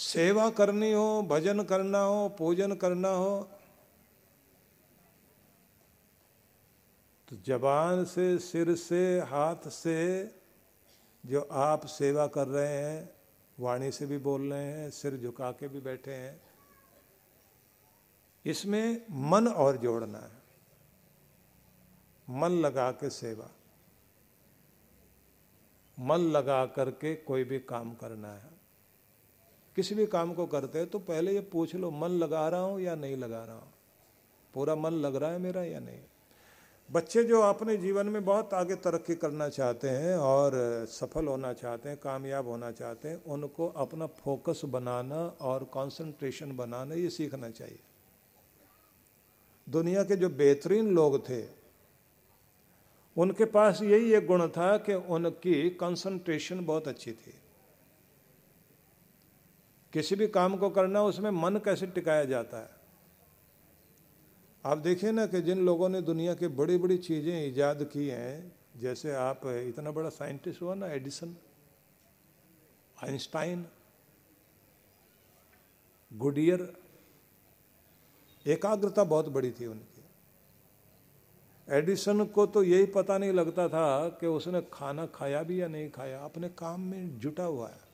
सेवा करनी हो, भजन करना हो, पूजन करना हो तो जबान से, सिर से, हाथ से जो आप सेवा कर रहे हैं, वाणी से भी बोल रहे हैं, सिर झुका के भी बैठे हैं, इसमें मन और जोड़ना है। मन लगा के सेवा। मन लगा करके कोई भी काम करना है। किसी भी काम को करते हैं तो पहले ये पूछ लो, मन लगा रहा हूँ या नहीं लगा रहा हूँ? पूरा मन लग रहा है मेरा या नहीं? बच्चे जो अपने जीवन में बहुत आगे तरक्की करना चाहते हैं और सफल होना चाहते हैं, कामयाब होना चाहते हैं, उनको अपना फोकस बनाना और कंसंट्रेशन बनाना, ये सीखना चाहिए। दुनिया के जो बेहतरीन लोग थे, उनके पास यही एक गुण था कि उनकी कंसंट्रेशन बहुत अच्छी थी। किसी भी काम को करना, उसमें मन कैसे टिकाया जाता है? आप देखिए ना कि जिन लोगों ने दुनिया की बड़ी बड़ी चीज़ें ईजाद की हैं, जैसे आप, इतना बड़ा साइंटिस्ट हुआ ना, एडिसन, आइंस्टाइन, गुडियर, एकाग्रता बहुत बड़ी थी उनकी। एडिसन को तो यही पता नहीं लगता था कि उसने खाना खाया भी या नहीं खाया, अपने काम में जुटा हुआ है।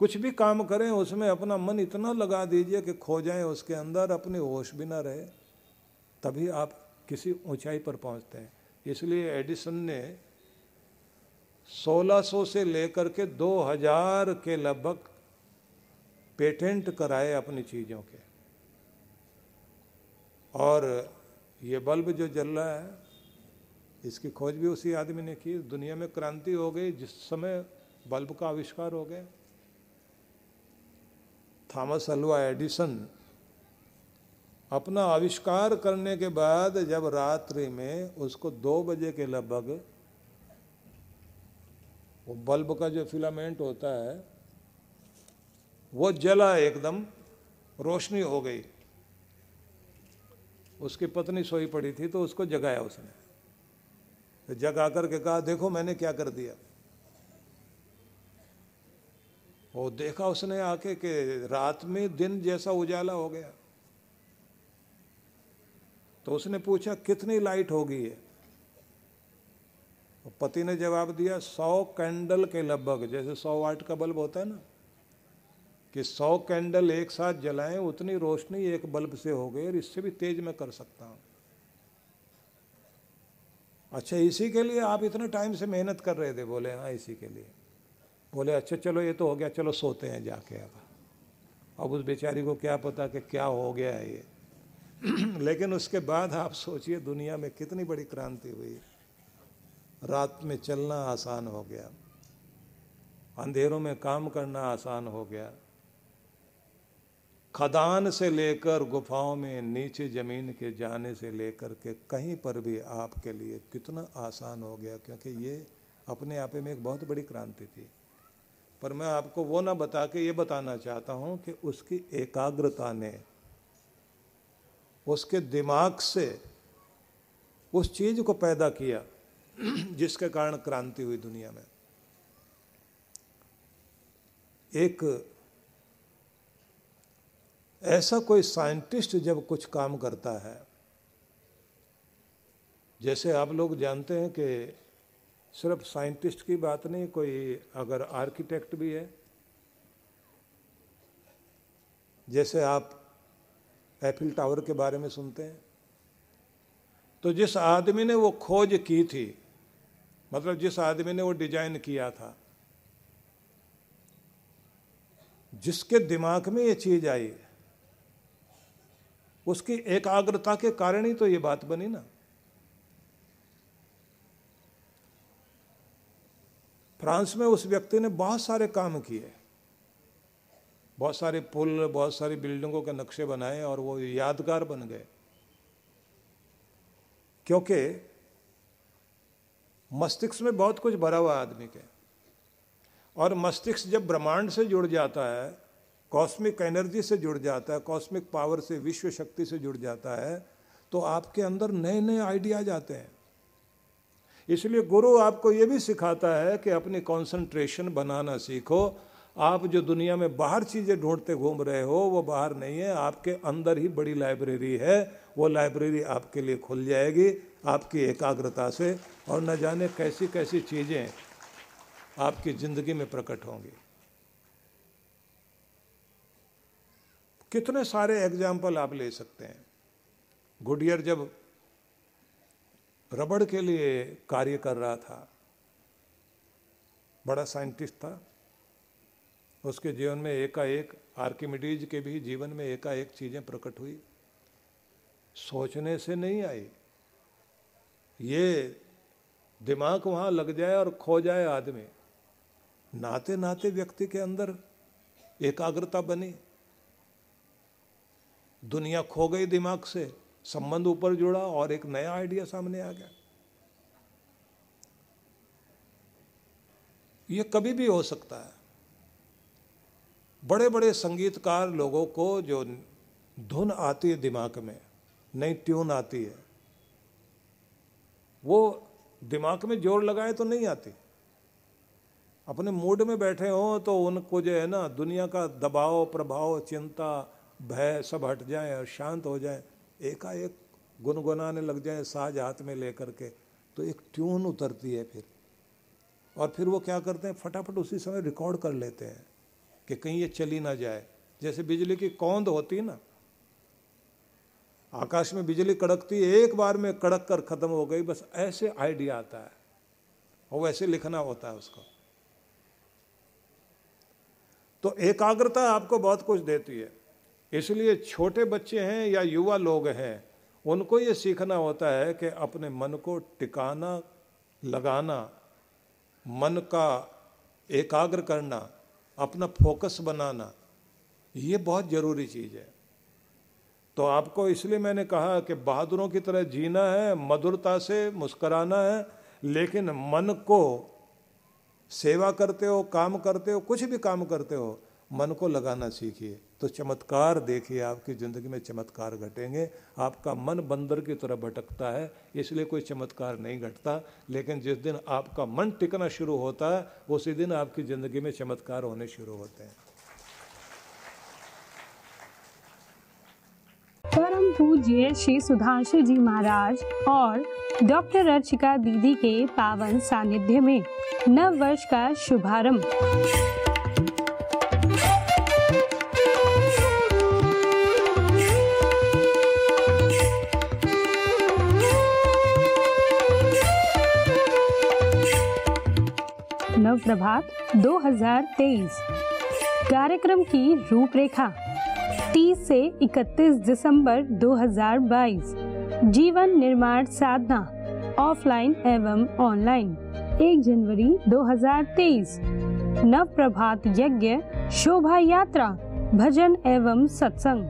कुछ भी काम करें, उसमें अपना मन इतना लगा दीजिए कि खो जाए, उसके अंदर अपने होश भी ना रहे, तभी आप किसी ऊंचाई पर पहुँचते हैं। इसलिए एडिसन ने 1600 से लेकर के 2000 के लगभग पेटेंट कराए अपनी चीज़ों के। और ये बल्ब जो जल रहा है, इसकी खोज भी उसी आदमी ने की। दुनिया में क्रांति हो गई, जिस समय बल्ब का आविष्कार हो गया। थॉमस अल्वा एडिसन अपना आविष्कार करने के बाद जब रात्रि में उसको दो बजे के लगभग वो बल्ब का जो फिलामेंट होता है, वो जला एकदम, रोशनी हो गई। उसकी पत्नी सोई पड़ी थी तो उसको जगाया उसने। तो जगा करके कहा, देखो मैंने क्या कर दिया। वो देखा उसने आके कि रात में दिन जैसा उजाला हो गया। तो उसने पूछा, कितनी लाइट होगी ये? पति ने जवाब दिया, सौ कैंडल के लगभग, जैसे सौ वाट का बल्ब होता है ना, कि सौ कैंडल एक साथ जलाएँ, उतनी रोशनी एक बल्ब से हो गई और इससे भी तेज मैं कर सकता हूँ। अच्छा इसी के लिए आप इतने टाइम से मेहनत कर रहे थे? बोले हाँ इसी के लिए। बोले अच्छा चलो, ये तो हो गया, चलो, सोते हैं जाके अब। अब उस बेचारी को क्या पता कि क्या हो गया है ये। लेकिन उसके बाद आप सोचिए, दुनिया में कितनी बड़ी क्रांति हुई। रात में चलना आसान हो गया। अंधेरों में काम करना आसान हो गया। खदान से लेकर गुफाओं में, नीचे ज़मीन के जाने से लेकर के कहीं पर भी आपके लिए कितना आसान हो गया, क्योंकि ये अपने आप में एक बहुत बड़ी क्रांति थी। पर मैं आपको वो ना बता के ये बताना चाहता हूँ कि उसकी एकाग्रता ने उसके दिमाग से उस चीज़ को पैदा किया जिसके कारण क्रांति हुई दुनिया में। एक ऐसा कोई साइंटिस्ट जब कुछ काम करता है, जैसे आप लोग जानते हैं कि सिर्फ़ साइंटिस्ट की बात नहीं, कोई अगर आर्किटेक्ट भी है। जैसे आप एफिल टावर के बारे में सुनते हैं तो जिस आदमी ने वो खोज की थी मतलब जिस आदमी ने वो डिज़ाइन किया था, जिसके दिमाग में ये चीज़ आई, उसकी एकाग्रता के कारण ही तो ये बात बनी ना। फ्रांस में उस व्यक्ति ने बहुत सारे काम किए। बहुत सारे पुल, बहुत सारी बिल्डिंगों के नक्शे बनाए और वो यादगार बन गए। क्योंकि मस्तिष्क में बहुत कुछ भरा हुआ आदमी के। और मस्तिष्क जब ब्रह्मांड से जुड़ जाता है, कॉस्मिक एनर्जी से जुड़ जाता है, कॉस्मिक पावर से, विश्व शक्ति से जुड़ जाता है तो आपके अंदर नए नए आइडियाज़ आते हैं। इसलिए गुरु आपको ये भी सिखाता है कि अपनी कंसंट्रेशन बनाना सीखो। आप जो दुनिया में बाहर चीज़ें ढूंढते घूम रहे हो, वो बाहर नहीं है, आपके अंदर ही बड़ी लाइब्रेरी है। वो लाइब्रेरी आपके लिए खुल जाएगी, आपकी एकाग्रता से, और न जाने कैसी कैसी चीज़ें आपकी ज़िंदगी में प्रकट होंगी। कितने सारे एग्ज़ाम्पल आप ले सकते हैं। गुडियर जब रबड़ के लिए कार्य कर रहा था। बड़ा साइंटिस्ट था। उसके जीवन में एकाएक आर्किमिडीज के भी जीवन में एकाएक चीज़ें प्रकट हुई। सोचने से नहीं आई। ये दिमाग वहाँ लग जाए और खो जाए आदमी। नाते नाते व्यक्ति के अंदर एकाग्रता बनी। दुनिया खो गई दिमाग से। संबंध ऊपर जुड़ा और एक नया आइडिया सामने आ गया। ये कभी भी हो सकता है। बड़े बड़े संगीतकार लोगों को जो धुन आती है दिमाग में, नई ट्यून आती है, वो दिमाग में ज़ोर लगाए तो नहीं आती। अपने मूड में बैठे हो तो उनको जो है ना, दुनिया का दबाव, प्रभाव, चिंता, भय सब हट जाए और शांत हो जाए। एकाएक गुनगुनाने लग जाए साज हाथ में लेकर के तो एक ट्यून उतरती है फिर। और फिर वो क्या करते हैं? फटाफट उसी समय रिकॉर्ड कर लेते हैं कि कहीं ये चली ना जाए। जैसे बिजली की कौंद होती है ना, आकाश में बिजली कड़कती, एक बार में कड़क कर खत्म हो गई, बस ऐसे आइडिया आता है। और वैसे लिखना होता है उसको। तो एकाग्रता आपको बहुत कुछ देती है। इसलिए छोटे बच्चे हैं या युवा लोग हैं, उनको ये सीखना होता है कि अपने मन को टिकाना, लगाना, मन का एकाग्र करना, अपना फोकस बनाना, ये बहुत ज़रूरी चीज़ है। तो आपको इसलिए मैंने कहा कि बहादुरों की तरह जीना है, मधुरता से मुस्कराना है, लेकिन मन को सेवा करते हो, काम करते हो, कुछ भी काम करते हो मन को लगाना सीखिए। तो चमत्कार देखिए, आपकी ज़िंदगी में चमत्कार घटेंगे। आपका मन बंदर की तरह भटकता है, इसलिए कोई चमत्कार नहीं घटता। लेकिन जिस दिन आपका मन टिकना शुरू होता है, उसी दिन आपकी ज़िंदगी में चमत्कार होने शुरू होते हैं। परम पूज्य श्री सुधांशु जी महाराज और डॉक्टर अर्चिका दीदी के पावन सानिध्य में नव वर्ष का शुभारंभ। प्रभात 2023 कार्यक्रम की रूपरेखा 30 से 31 दिसंबर 2022 जीवन निर्माण साधना, ऑफलाइन एवं ऑनलाइन। 1 जनवरी 2023 नव प्रभात यज्ञ, शोभा यात्रा, भजन एवं सत्संग।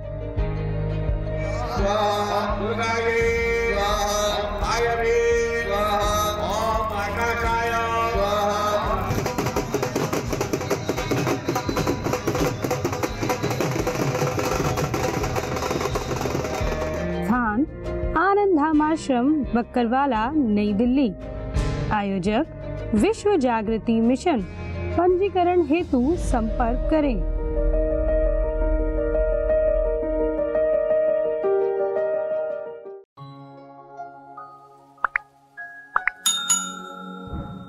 आश्रम बक्करवाला नई दिल्ली। आयोजक विश्व जागृति मिशन। पंजीकरण हेतु संपर्क करें।